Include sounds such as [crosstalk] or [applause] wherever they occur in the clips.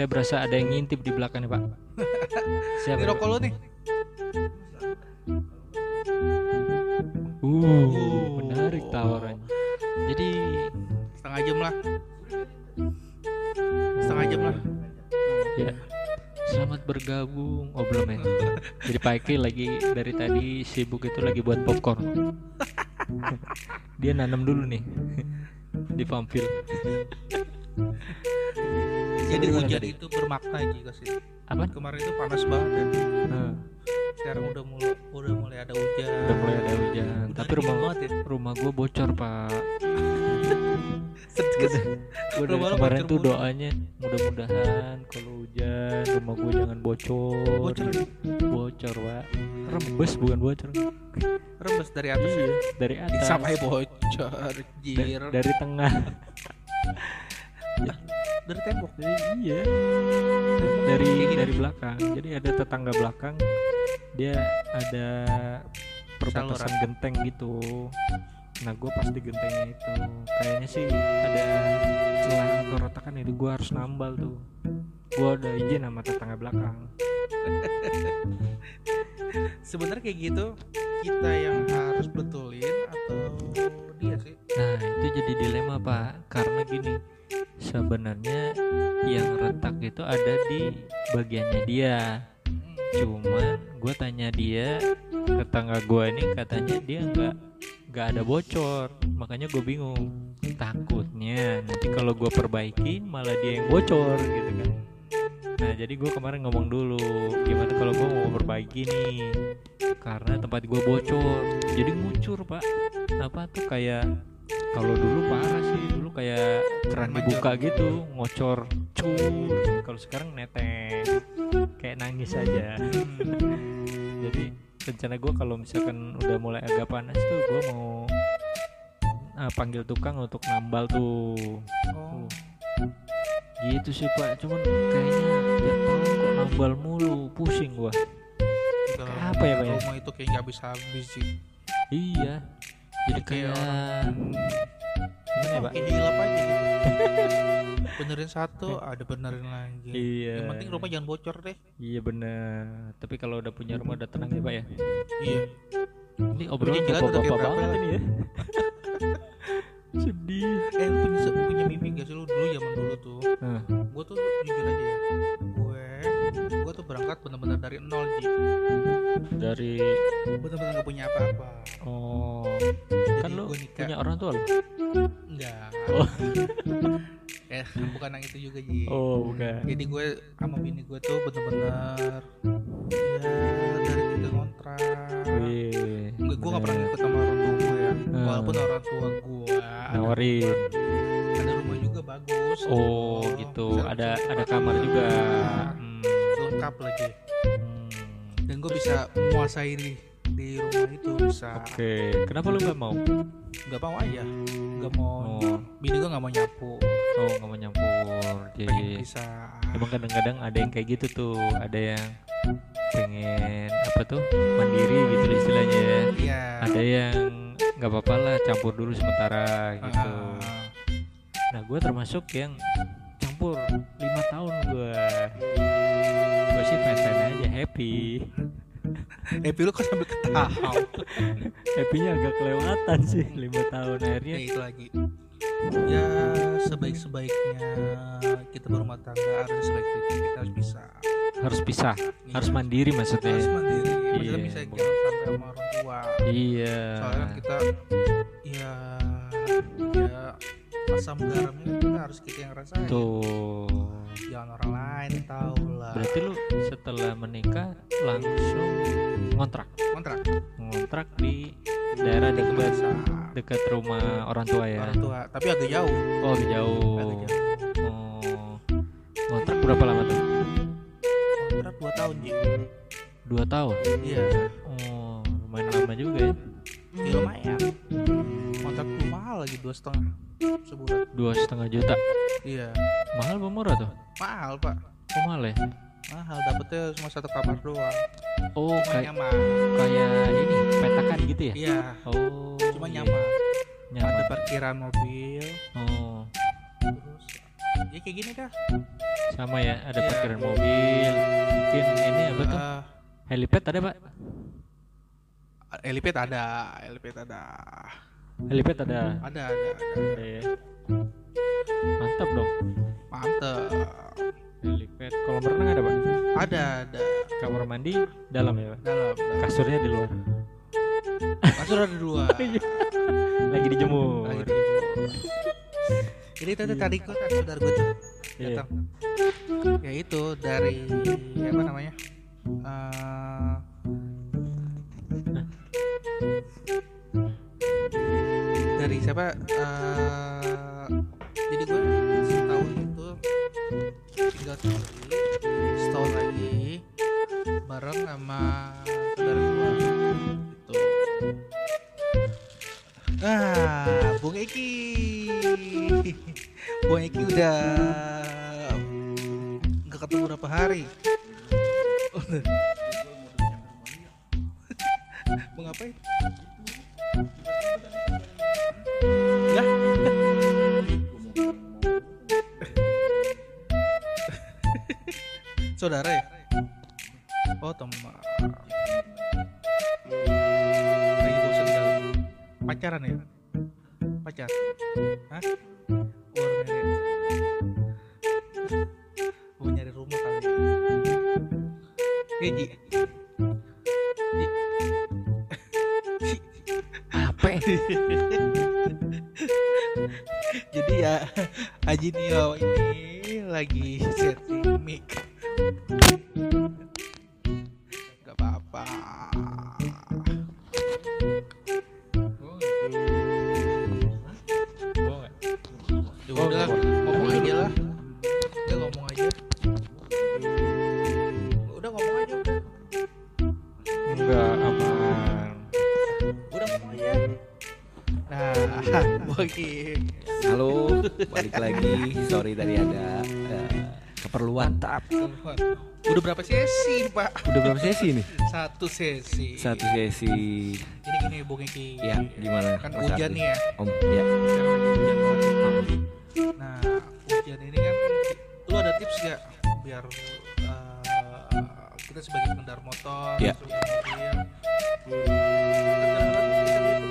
Saya berasa ada yang ngintip di belakang nih, Pak. [laughs] Siapa? Ini Pak? rokok lo nih. Uh, menarik tawarannya. Jadi Setengah jam lah. Setengah jam lah. ya selamat bergabung. Oh belum ya. Jadi Pak Eki lagi dari tadi sibuk itu lagi buat popcorn. [laughs] Dia nanam dulu nih di Farmville. Jadi Gimana hujan tadi? itu bermakna juga sih. Apa? Kemarin itu panas banget dan Nah, sekarang udah mulai udah mulai ada hujan. udah mulai ada hujan. Udah Tapi rumah banget ya. rumah gue bocor pak. Gue dari kemarin tuh doanya mudah-mudahan kalau hujan rumah gue jangan bocor. Bocor nih. Bocor pak. Rembes bukan bocor. Rembes dari atas ya. Dari atas. Sampai bocor, Da- dari tengah. [laughs] Dari tembok. iya. Dari Kayak gini. dari belakang. Jadi ada tetangga belakang. Dia ada perbatasan Saluran. genteng gitu. Nah gue pas di gentengnya itu kayaknya sih ada celah atau retakan itu gue harus nambal tuh. Gue udah izin sama tetangga belakang. [laughs] Sebenarnya kayak gitu kita yang harus betulin atau dia sih? Nah itu jadi dilema pak karena gini sebenarnya yang retak itu ada di bagiannya dia. Cuman gue tanya dia tetangga gue ini katanya dia nggak nggak ada bocor. Makanya gue bingung. Takutnya nanti kalau gue perbaikin malah dia yang bocor gitu kan. Nah jadi gue kemarin ngomong dulu gimana kalau gue mau perbaiki nih? Karena tempat gue bocor. Jadi ngucur pak. Apa tuh kayak kalau dulu parah sih dulu kayak keran dibuka gitu ngocor cur kalau sekarang netes kayak nangis aja. Jadi rencana gue kalau misalkan udah mulai agak panas tuh gue mau ah, panggil tukang untuk nambal tuh. Oh, gitu sih pak. Cuman kayaknya tiap tahun kok nambal mulu. Pusing kalau Apa ya, Pak, ya? Rumah itu kayak nggak habis-habis sih. iya jadi Kayak kayak gimana ya pak hilap aja gitu. [laughs] benerin satu, ada benerin lagi. iya Yang penting rumah jangan bocor deh. iya bener tapi kalau udah punya rumah udah tenang ya pak ya Iya. ini obrolan bapak-bapak berapa banget ini ya [laughs] sedih Eh punya punya mimpi gak sih lu dulu zaman dulu tuh? Nah, Gue tuh jujur aja ya. Gue berangkat bener-bener dari nol ji. dari Bener-bener gak punya apa-apa. oh Jadi kan lu gue nikah. punya orang tua lu Enggak. Oh. [laughs] eh bukan yang itu juga ji. oh bukan Jadi gue sama bini gue tuh bener-bener ya dari tiga kontrak. Wih, Enggak, gue gak pernah ngikut sama orang tua gue ya. Hmm. Walaupun orang tua gue nawarin ada rumah juga bagus. oh gitu ada ada kamar juga hmm. Lengkap lagi. hmm. Dan gue bisa menguasai di, di rumah itu bisa. Oke, kenapa lu nggak mau? Gak mau aja. Gak mau. Oh, Bini gue gak mau nyapu. oh nggak mau nyampur. Jadi bisa. emang kadang-kadang ada yang kayak gitu tuh, ada yang pengen apa tuh mandiri gitu lah istilahnya ya. Iya. Ada yang nggak apa-apa lah campur dulu sementara gitu. Ah, Nah gue termasuk yang campur lima tahun gue. Happy. [laughs] Happy lu kan sambil ketawa. [laughs] Happynya agak kelewatan sih lima tahun ya akhirnya. itu lagi. Ya sebaik-sebaiknya kita berumah tangga harus sebaik-baiknya kita harus bisa. Harus pisah, Iya. harus mandiri maksudnya. harus mandiri. Maksudnya Iya, bisa jangan sampai sama orang tua. Iya. Soalnya kan kita ya ya asam garamnya kita harus kita yang rasain. Tuh. Jangan orang lain tahu lah. Berarti lu setelah menikah langsung ngontrak, kontrak ngontrak di daerah dekat dekat rumah orang tua ya. orang tua, tapi agak jauh. Oh agak jauh. Agak jauh. Oh. Ngontrak berapa lama tuh? Kontrak 2 tahun, Ji. Dua tahun. Iya, Oh lumayan lama juga ya. ya lumayan. Kontrak tuh mahal lagi dua setengah sebulan. Dua setengah juta. Iya, Mahal apa murah tuh? mahal pak. Oh mahal ya? Mahal dapetnya cuma satu kamar doang. Oh kayak kayak ini petakan gitu ya? Iya, Oh. cuma iya. nyaman. Nyaman. Ada parkiran mobil, Oh. terus ya kayak gini dah sama ya ada Iya. parkiran mobil mungkin ini apa tuh Ah, helipad ada pak helipad ada helipad ada helipad ada? Ada ada ada ada ya mantap dong. mantep helipad kolam renang ada pak? Ada ada. Kamar mandi dalam ya pak? Dalam, dalam. kasurnya di luar. Kasur ada dua [laughs] lagi dijemur. Lagi di- ini tadi tadi kok kan saudara gue tuh Iya. datang. Ya itu dari apa namanya Eh, dari siapa? Eh, jadi gue setahun itu tinggal sendiri setahun lagi bareng sama saudara gue gitu. Ah Bung Eki. [laughs] Bung Eki udah nggak ketemu berapa hari. [laughs] Mau ngapain [laughs] saudara ya? Oh teman. Lagi bosan dalam pacaran ya? Pacar. Hah? War mau nyari rumah kali Gaji apa? jadi [laughs] ya Haji Nio ini lagi setting mic udah berapa sesi pak Udah berapa sesi nih? satu sesi Satu sesi. Jadi gini Bung Eki Ya, gimana? Kan Mas hujan Ardi? nih ya Om, ya. Sekarang lagi hujan banget Nah hujan ini kan Lu ada tips gak Biar eh, Kita sebagai pengendara motor Ya. mobil tuh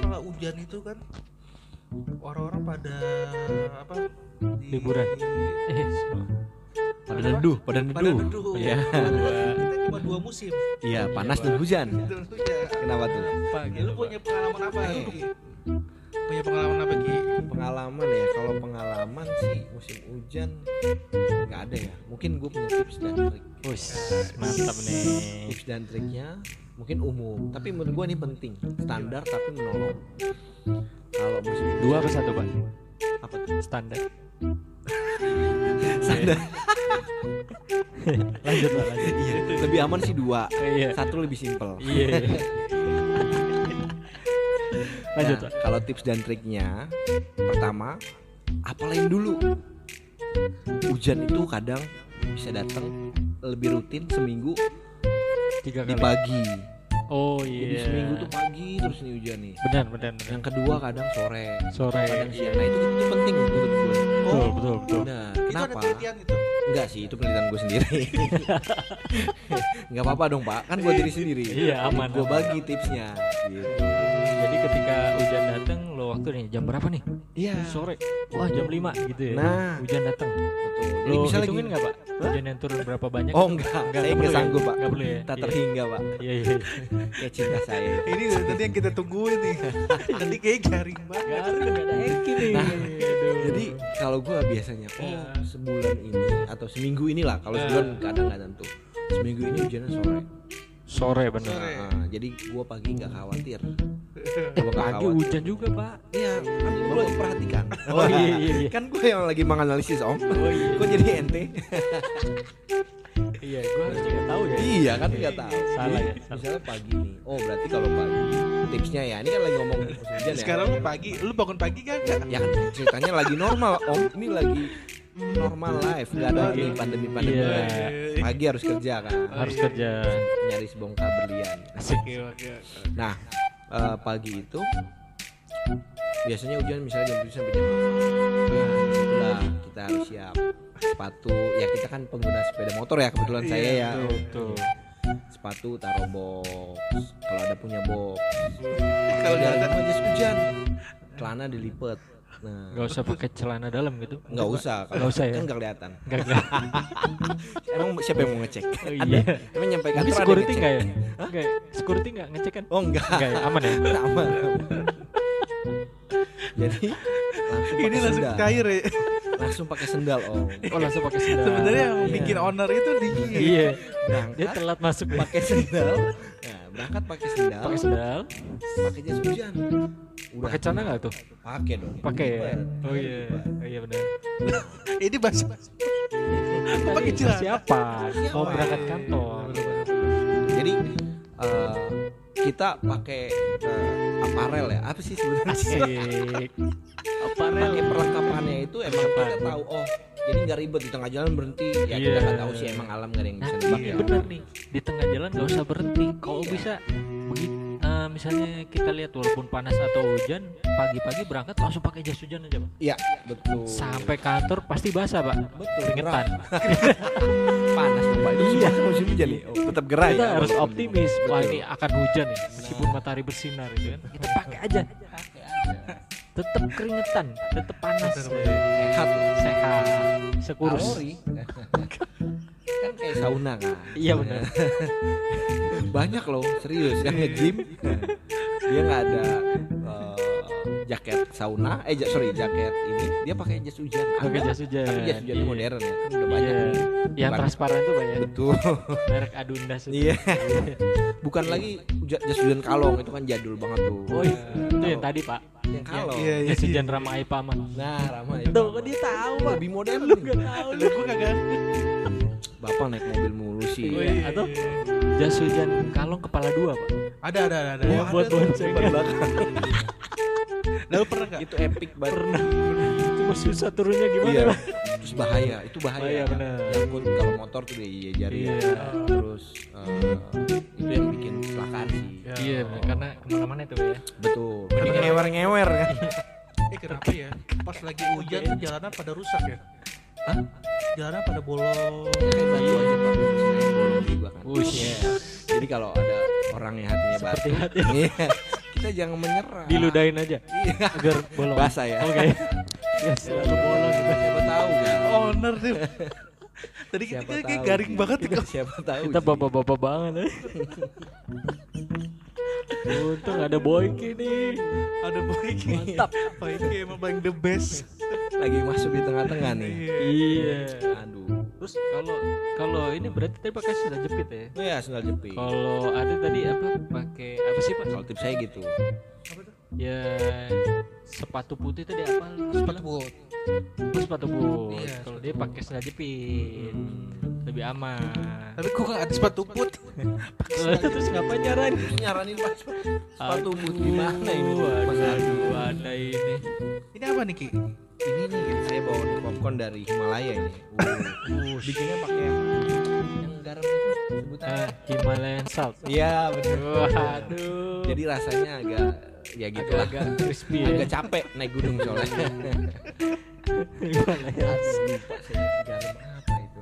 Kalau hujan itu kan Orang-orang pada Apa di- Liburan. di- eh Pada neduh, pada neduh. Iya. Kita cuma dua musim Iya, panas dan hujan. Gitu, ya. Kenapa tuh? Ya, gitu lu punya pengalaman apa? Punya pengalaman apa Ki? Pengalaman ya, kalau pengalaman sih musim hujan nggak ada ya. Mungkin gue punya tips dan trik. Wus, mantap nih Tips dan triknya mungkin umum, tapi menurut gue ini penting. Standar tapi menolong. Kalau musim dua apa satu pak apa tuh? standar Standar. [laughs] lanjut pak lanjut Iya, lebih aman sih dua. iya Satu lebih simpel. iya [laughs] lanjut Nah, kalau tips dan triknya, pertama, apalain dulu. Hujan itu kadang bisa datang lebih rutin seminggu tiga di kali pagi. oh Jadi iya seminggu tuh pagi terus nih hujan nih. benar benar benar Yang kedua kadang sore, sore kadang siang. Nah itu itu penting menurut gue. betul betul betul Nah, Itu ada kenapa? penelitian itu. Enggak sih, itu penelitian gue sendiri. [laughs] Enggak apa-apa dong, Pak. Kan gue diri sendiri. Iya, aman, Gue bagi tipsnya. Gitu. jadi ketika hujan datang waktu nih jam berapa nih Iya. sore wah jam 5 gitu ya Nah. hujan datang Betul. Lo bisa lagi. hitungin nggak pak hujan yang turun berapa banyak Oh enggak, Nggak, saya nggak enggak ya? sanggup pak. nggak perlu ya Tak Iya. terhingga pak. iya iya Kayak cinta saya. Ini tadi yang kita tungguin nih. Tadi kayak garing banget. nggak ada Eki nih Nah. Jadi kalau gue biasanya, oh Iya. sebulan ini atau seminggu inilah. Kalau sebulan kadang nggak tentu. Seminggu ini hujannya sore. sore bener Sore. Nah, jadi gue pagi nggak khawatir. Nggak pagi khawatir. hujan juga pak Iya, kan gue lagi perhatikan. oh iya iya iya [laughs] kan gue yang lagi menganalisis om. oh iya Gue jadi ente. [laughs] iya gue harusnya nggak tahu ya iya kan nggak tahu. Salah Jadi, ya, salah. Misalnya pagi nih. Oh berarti kalau pagi tipsnya ya. Ini kan lagi ngomong musim hujan ya. Sekarang lu pagi, lu bangun pagi kan enggak? ya kan ceritanya lagi normal om. Ini lagi normal life. Gak ada Lagi- ini pandemi pandemi. iya. Pagi harus kerja kan. harus kerja Nyaris bongkar berlian. asik Oke, oke. Nah eh, pagi itu biasanya hujan misalnya jam 7 sampai jam 8 Nah kita harus siap sepatu. Ya kita kan pengguna sepeda motor ya kebetulan Iya, saya ya. tuh. sepatu taruh box kalau ada punya box. Kalau ada, jas hujan celana dilipet nah Gak usah pakai celana dalam gitu. nggak usah kalau Nggak usah ya? kan nggak kelihatan Gak gak. emang siapa yang mau ngecek Oh, [laughs] ada iya. emang nyampe Tapi kantor ada security ngecek? nggak ya? Enggak. Security nggak ngecek kan? oh enggak Enggak ya? Aman ya? [laughs] aman jadi langsung ini langsung sendal cair ya. langsung pakai sendal om Oh langsung pakai sendal. Sebenarnya yang Iya. bikin owner itu dia. Iya. Dia berangkat telat masuk ya. pakai sendal nah, berangkat pakai sendal Pakai sendal. pakai jas hujan Udah Pakai celana nggak tuh? pakai dong Pakai ya? Oh iya. Oh iya benar. [laughs] Ini bahasa pakai celana. Siapa? Mau berangkat kantor. jadi eh, kita pakai eh, aparel ya apa sih sebenarnya Asik. pakai Aparel. perlengkapannya itu emang kita tahu oh jadi nggak ribet di tengah jalan berhenti ya kita Iya. nggak tahu sih emang alam gak ada yang bisa Nah, ya bener nih di tengah jalan gak usah berhenti. Kalau Iya. bisa begitu misalnya kita lihat walaupun panas atau hujan, pagi-pagi berangkat langsung pakai jas hujan aja, Pak. iya betul Sampai kantor pasti basah, Pak. betul Keringetan. [laughs] panas tuh pak itu Iya. musim hujan nih Oh, tetap gerah Kita ya harus optimis. di- Wah, betul. ini akan hujan nih, meskipun matahari bersinar itu kan. Kita pakai aja. Tetap keringetan, tetap panas. sehat. Sehat, sekurus. kalori kan kayak sauna kan Iya benar. banyak loh serius yang nge-gym dia nggak ada eh, jaket sauna eh ja- sorry jaket ini dia pakai jas hujan Pakai jas hujan. tapi jas hujan Iya. modern ya kan udah banyak nih. Yang transparan tuh Pak ya. betul Merek Adundas iya bukan lagi ja- jas hujan kalong itu kan jadul banget tuh Oh iya, itu yang tadi Pak. yang kalong Iya, iya. Jas hujan Rama Aipama. nah ramah ya Tuh, kok dia tahu Pak? lebih modern Lu gak tahu. Lu gua kagak. bapak naik mobil mulu sih Oh iya. Atau jas hujan kalong kepala dua Pak. Ada ada ada. ada. Buat tuh. bonceng. Lalu pernah nggak? itu epic banget Pernah. Cuma susah turunnya gimana iya terus bahaya itu bahaya Bahaya, bener. nyangkut kalau motor tuh deh iya jari ya. Iya. terus eh, itu yang bikin kecelakaan sih Ya. Iya, bener. karena ke mana-mana itu ya. betul bikin ngewer ngewer kan Eh kenapa ya? Pas lagi hujan tuh jalanan pada rusak ya? Hah? Jalanan pada bolong. kayak batu aja pak bolong juga kan. Iya. jadi kalau ada orang yang hatinya Seperti batu hati [laughs] iya kita jangan menyerah diludahin aja iya agar bolong. basah ya Oke. Ya selalu bolong gitu. siapa tahu kan Owner deh. Tadi kita kayak tahu garing banget Kita siapa tahu Kita bapak-bapak banget ya. Untung ada Boyki nih. Ada Boyki. Mantap. Boyki emang paling the best. lagi masuk di tengah-tengah nih Iya. aduh Terus kalau kalau ini berarti tadi pakai sandal jepit ya? oh ya sendal jepit Kalau ada tadi apa pakai apa sih pak? kalau tips saya gitu Ya sepatu putih tadi apa? Sepatu boot. Oh, sepatu boot. Iya, Kalau dia pakai sandal jepit lebih aman. Tapi kok nggak ada sepatu boot? [laughs] Terus ngapain nyaranin? terus nyaranin pas sepatu boot gimana ini Aduh, Mas Adu? aduh, ada ini. Ini apa nih Ki? Ini nih saya bawa popcorn dari Himalaya ini uh, bikinnya pakai yang yang garam itu sebutannya Ah, Himalayan salt. iya betul Waduh. jadi rasanya agak ya gitu lah agak crispy ya. agak capek naik gunung soalnya Aduh, saya garam apa itu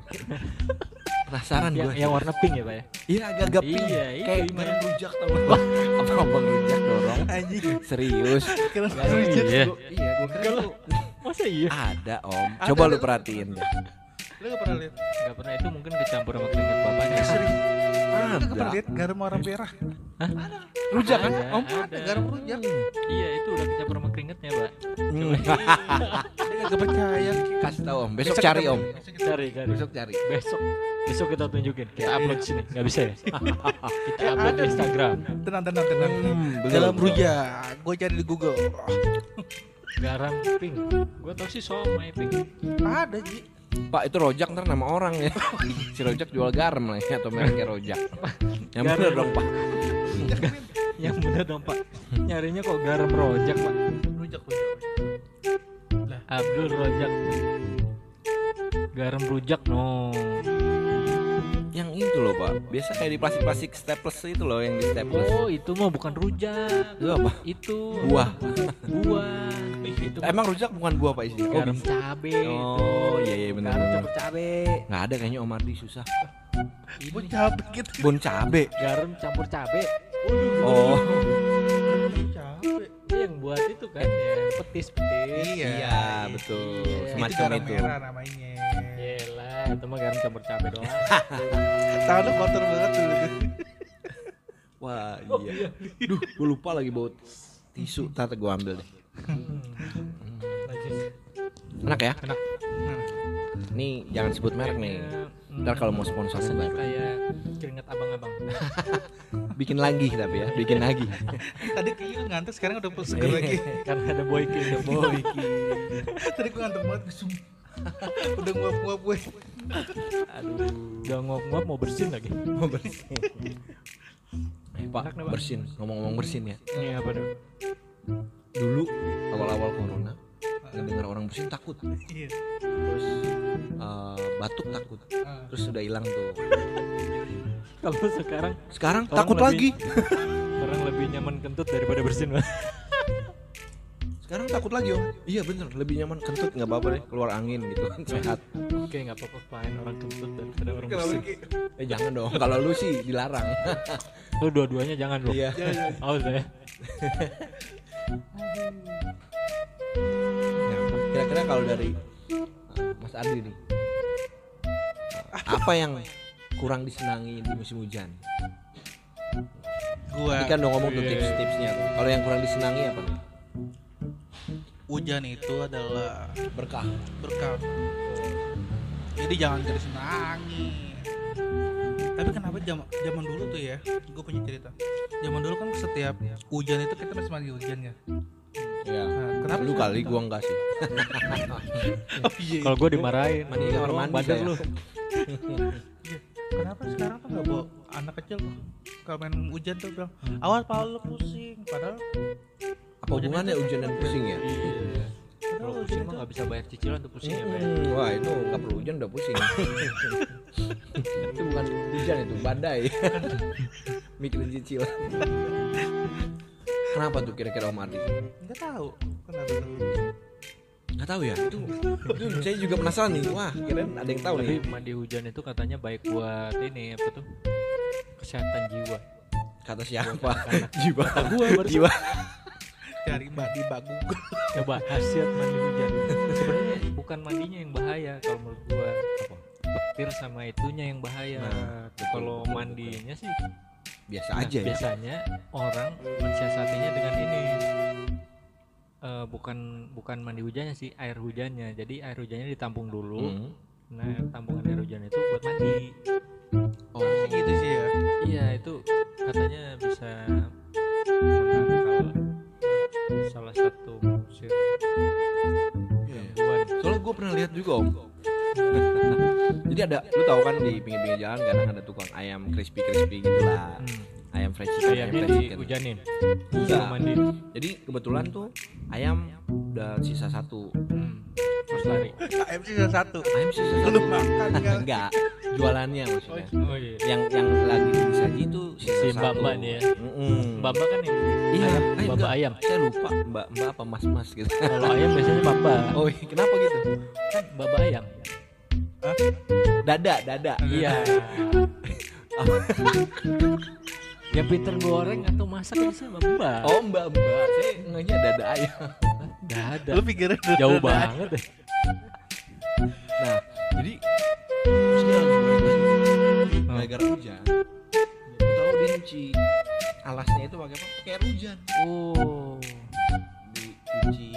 penasaran gue yang warna pink ya pak ya? iya agak-agak pink Iya, itu kayak gimana? garam rujak tau apa abang rujak dorong Anjing. serius rujak. Iya. Gua- iya gue kira Masa iya? ada om Ada, coba lu ada. perhatiin deh Lu nggak pernah lihat? Gak pernah itu mungkin kecampur sama keringet bapaknya. Serius. Lu nggak pernah ada lihat garam warna merah? rujak kan Ada, Om ada. ada garam rujak. Iya itu udah kecampur sama keringetnya pak. Hmm. Dia nggak percaya. Kasih tahu om besok cari kita- om besok kita- Cari cari. besok cari Besok besok kita tunjukin. Kita upload sini. Gak bisa ya? [laughs] kita upload ada. di Instagram. Tenang tenang tenang. Hmm, Garam rujak. Gue cari di Google. Garam pink. Gue tau sih somai pink. Ada Ji. Pak itu rojak ntar nama orang ya [laughs] Si rojak jual garam lah ya Atau mereknya rojak Yang bener dong pak Yang bener dong pak. Nyarinya kok garam rojak pak. Rujak rujak. Abdul rojak. Garam rujak no. Yang itu loh pak biasa kayak di plastik plastik staples itu loh yang di staples Oh, itu mah bukan rujak. itu apa Itu buah buah. Itu emang rujak bukan buah pak isinya oh, garam cabe oh iya iya benar Garam campur cabe. nggak ada kayaknya Om Ardi susah Ini capek gitu. bon cabe garam campur cabe. oh. Ini yang buat itu kan ya petis-petis. Iya. iya betul Iya. Itu semacam garam itu merah namanya. Yelah, itu mah garam campur cabe doang. [laughs] Tangan lu kotor banget tuh. wah iya duh gue lupa lagi bawa tisu tata gue ambil deh. [laughs] enak ya Enak. Nih jangan sebut merek nih. Ntar kalau mau sponsor baru. kayak keringet abang-abang. [laughs] Bikin lagi tapi ya, bikin lagi. [laughs] Tadi kayaknya lu ngantuk sekarang udah seger lagi. [laughs] Karena ada boyki, ada boyki. Tadi gue ngantuk banget kesum. udah nguap-nguap gue. Aduh. Udah nguap-nguap mau bersin lagi. Mau bersin. Eh, Pak, bersin. Ngomong-ngomong bersin ya. Ini apa dong? Dulu awal-awal corona ngedengar orang bersin takut. Iya. Terus eh, batuk takut. Ah. Terus sudah hilang tuh. Kalau sekarang Sekarang Orang takut lebih- lagi. [laughs] orang lebih nyaman kentut daripada bersin, Mas. Sekarang takut lagi om. Iya bener, lebih nyaman kentut nggak apa-apa deh, keluar angin gitu kan sehat. Oke, nggak apa-apa fine orang kentut daripada orang bersin. Eh jangan dong, kalau lu sih dilarang. Lu dua-duanya jangan lu. Iya. Awas ya. [laughs] Ya, Kira-kira kalau dari uh, Mas Adi nih, apa yang kurang disenangi di musim hujan? Gua Tadi kan udah ngomong tuh tips-tipsnya tuh. Kalau yang kurang disenangi apa nih? hujan itu adalah Berkah. berkah. Jadi jangan jadi senangi. Tapi kenapa zaman zaman dulu tuh ya? Gue punya cerita. Zaman dulu kan setiap hujan itu kita masih mandi hujan ya. Ya. Nah, kenapa Lu kali gua enggak sih. [laughs] Oh iya. Kalau gue dimarahin, Mandi di kamar mandi saya. lu. Kenapa sekarang tuh nggak bawa anak kecil kalau main hujan tuh bilang awas pala lu pusing padahal Apa hubungannya hujan dan pusing ya? Iya. Kalau pusing mah nggak bisa bayar cicilan tuh pusing ya. Hmm, Wah itu nggak perlu hujan udah pusing. [laughs] itu bukan hujan itu badai. [laughs] Mikirin cicilan. Kenapa tuh kira-kira Om Ardi? nggak tahu kenapa tuh. Nggak tahu ya. Itu, itu saya juga penasaran nih. Wah kirain ada yang tahu Tapi nih. mandi hujan itu katanya baik buat ini apa tuh? Kesehatan jiwa. Kata siapa? [laughs] Jiwa. Kata gua barusan. Jiwa. cari mbak di mbak Google Coba khasiat mandi hujan. Sebenarnya bukan mandinya yang bahaya kalau menurut gua. Petir sama itunya yang bahaya. Nah, kalau mandinya sih Biasa nah, aja ya. biasanya orang mensiasatinya dengan ini. Eh, bukan bukan mandi hujannya sih air hujannya jadi air hujannya ditampung dulu Hmm. nah tampungan air hujan itu buat mandi Oh. Harusnya gitu sih ya Iya itu katanya bisa menangkal salah satu musir gangguan. Soalnya gue pernah lihat juga om. [laughs] Jadi ada, lu tahu kan di pinggir-pinggir jalan kadang ada tukang ayam crispy crispy gitu lah. Hmm. Ayam fried chicken, ayam fried chicken. Suruh mandi. Jadi kebetulan tuh ayam udah sisa satu. Hmm. Terus lari. AM sisa satu Ayam sisa satu. lu makan [laughs] kan Enggak, jualannya maksudnya. Oh iya. Yang yang lagi disaji itu sisa Si satu. nih ya. Mm-mm. Bamba kan yang Iya, ayam, eh, enggak. ayam. Saya lupa mbak mbak apa mas mas gitu. Kalau ayam biasanya bamba. [laughs] Oh iya, kenapa gitu? Kan bamba ayam. Dada dada. Iya. [laughs] ya pinter goreng atau masak kan sih bamba. Oh mbak mbak, saya ngehnya dada ayam. Nggak ada. lu pikirnya Jauh banget deh. Nah, jadi gara-gara hujan. Lu tahu dia nyuci alasnya itu pakai apa? Pakai air hujan. Oh. Dicuci,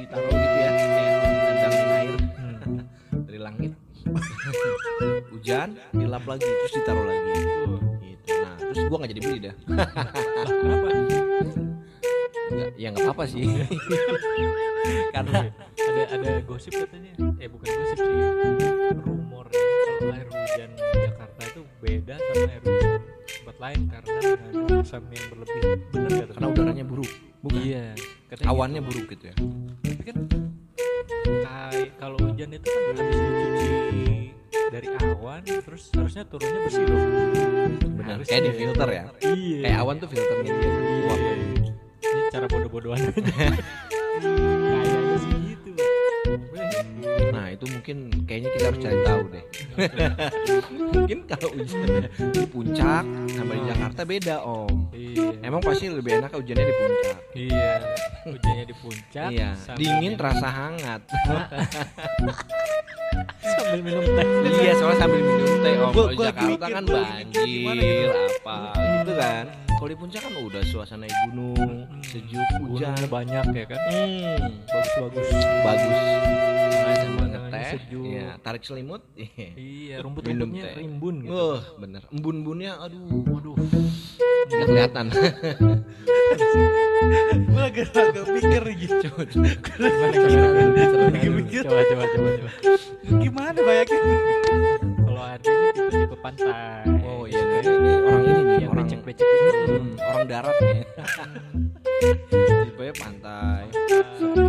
ditaruh hujan, dilap lagi, terus ditaruh lagi. Gitu. Nah, terus gua nggak jadi beli dah. Kenapa? Nggak, ya nggak apa-apa sih. [laughs] Karena ada ada gosip katanya eh bukan gosip sih rumor kalau air hujan Jakarta itu beda sama air hujan tempat lain karena mengandung asam yang berlebih benar gak karena udaranya buruk. Bukan. iya katanya Awannya gitu. buruk gitu ya. tapi kan kalau hujan itu kan habis dicuci dari awan terus harusnya turunnya bersih dong. Benar. Harusnya kayak di filter ya? Iya. Kayak awan tuh filternya dia. Iya. ini cara bodoh-bodohan aja [laughs] itu mungkin kayaknya kita harus cari tahu deh. [laughs] Mungkin kalau hujannya di puncak sama di Jakarta beda om. Iya. Emang pasti lebih enak hujannya di puncak. Iya hujannya di puncak iya dingin minum- terasa hangat. [laughs] Sambil minum teh. Iya soalnya sambil minum teh om. Gua- gua Jakarta mikir kan banjir gitu. apa gitu kan. Kalau di puncak kan udah suasana gunung sejuk hujan. banyak ya kan? Hmm, bagus-bagus bagus. Pemandangannya ngeteh sejuk. iya, tarik selimut [laughs] iya Minum rumput-rumputnya teh. rimbun gitu Wah, bener. Embun-embunnya aduh, waduh nggak kelihatan. [laughs] Gue agak agak pikir nih gitu. gimana gimana Lagi mikir. coba coba coba coba Gimana bayangin? kalau Ardi ini tipe-tipe pantai Oh iya, ini orang ini nih, yang orang becek-becek itu Hmm, orang darat [laughs] nih. Tipenya pantai, sepi.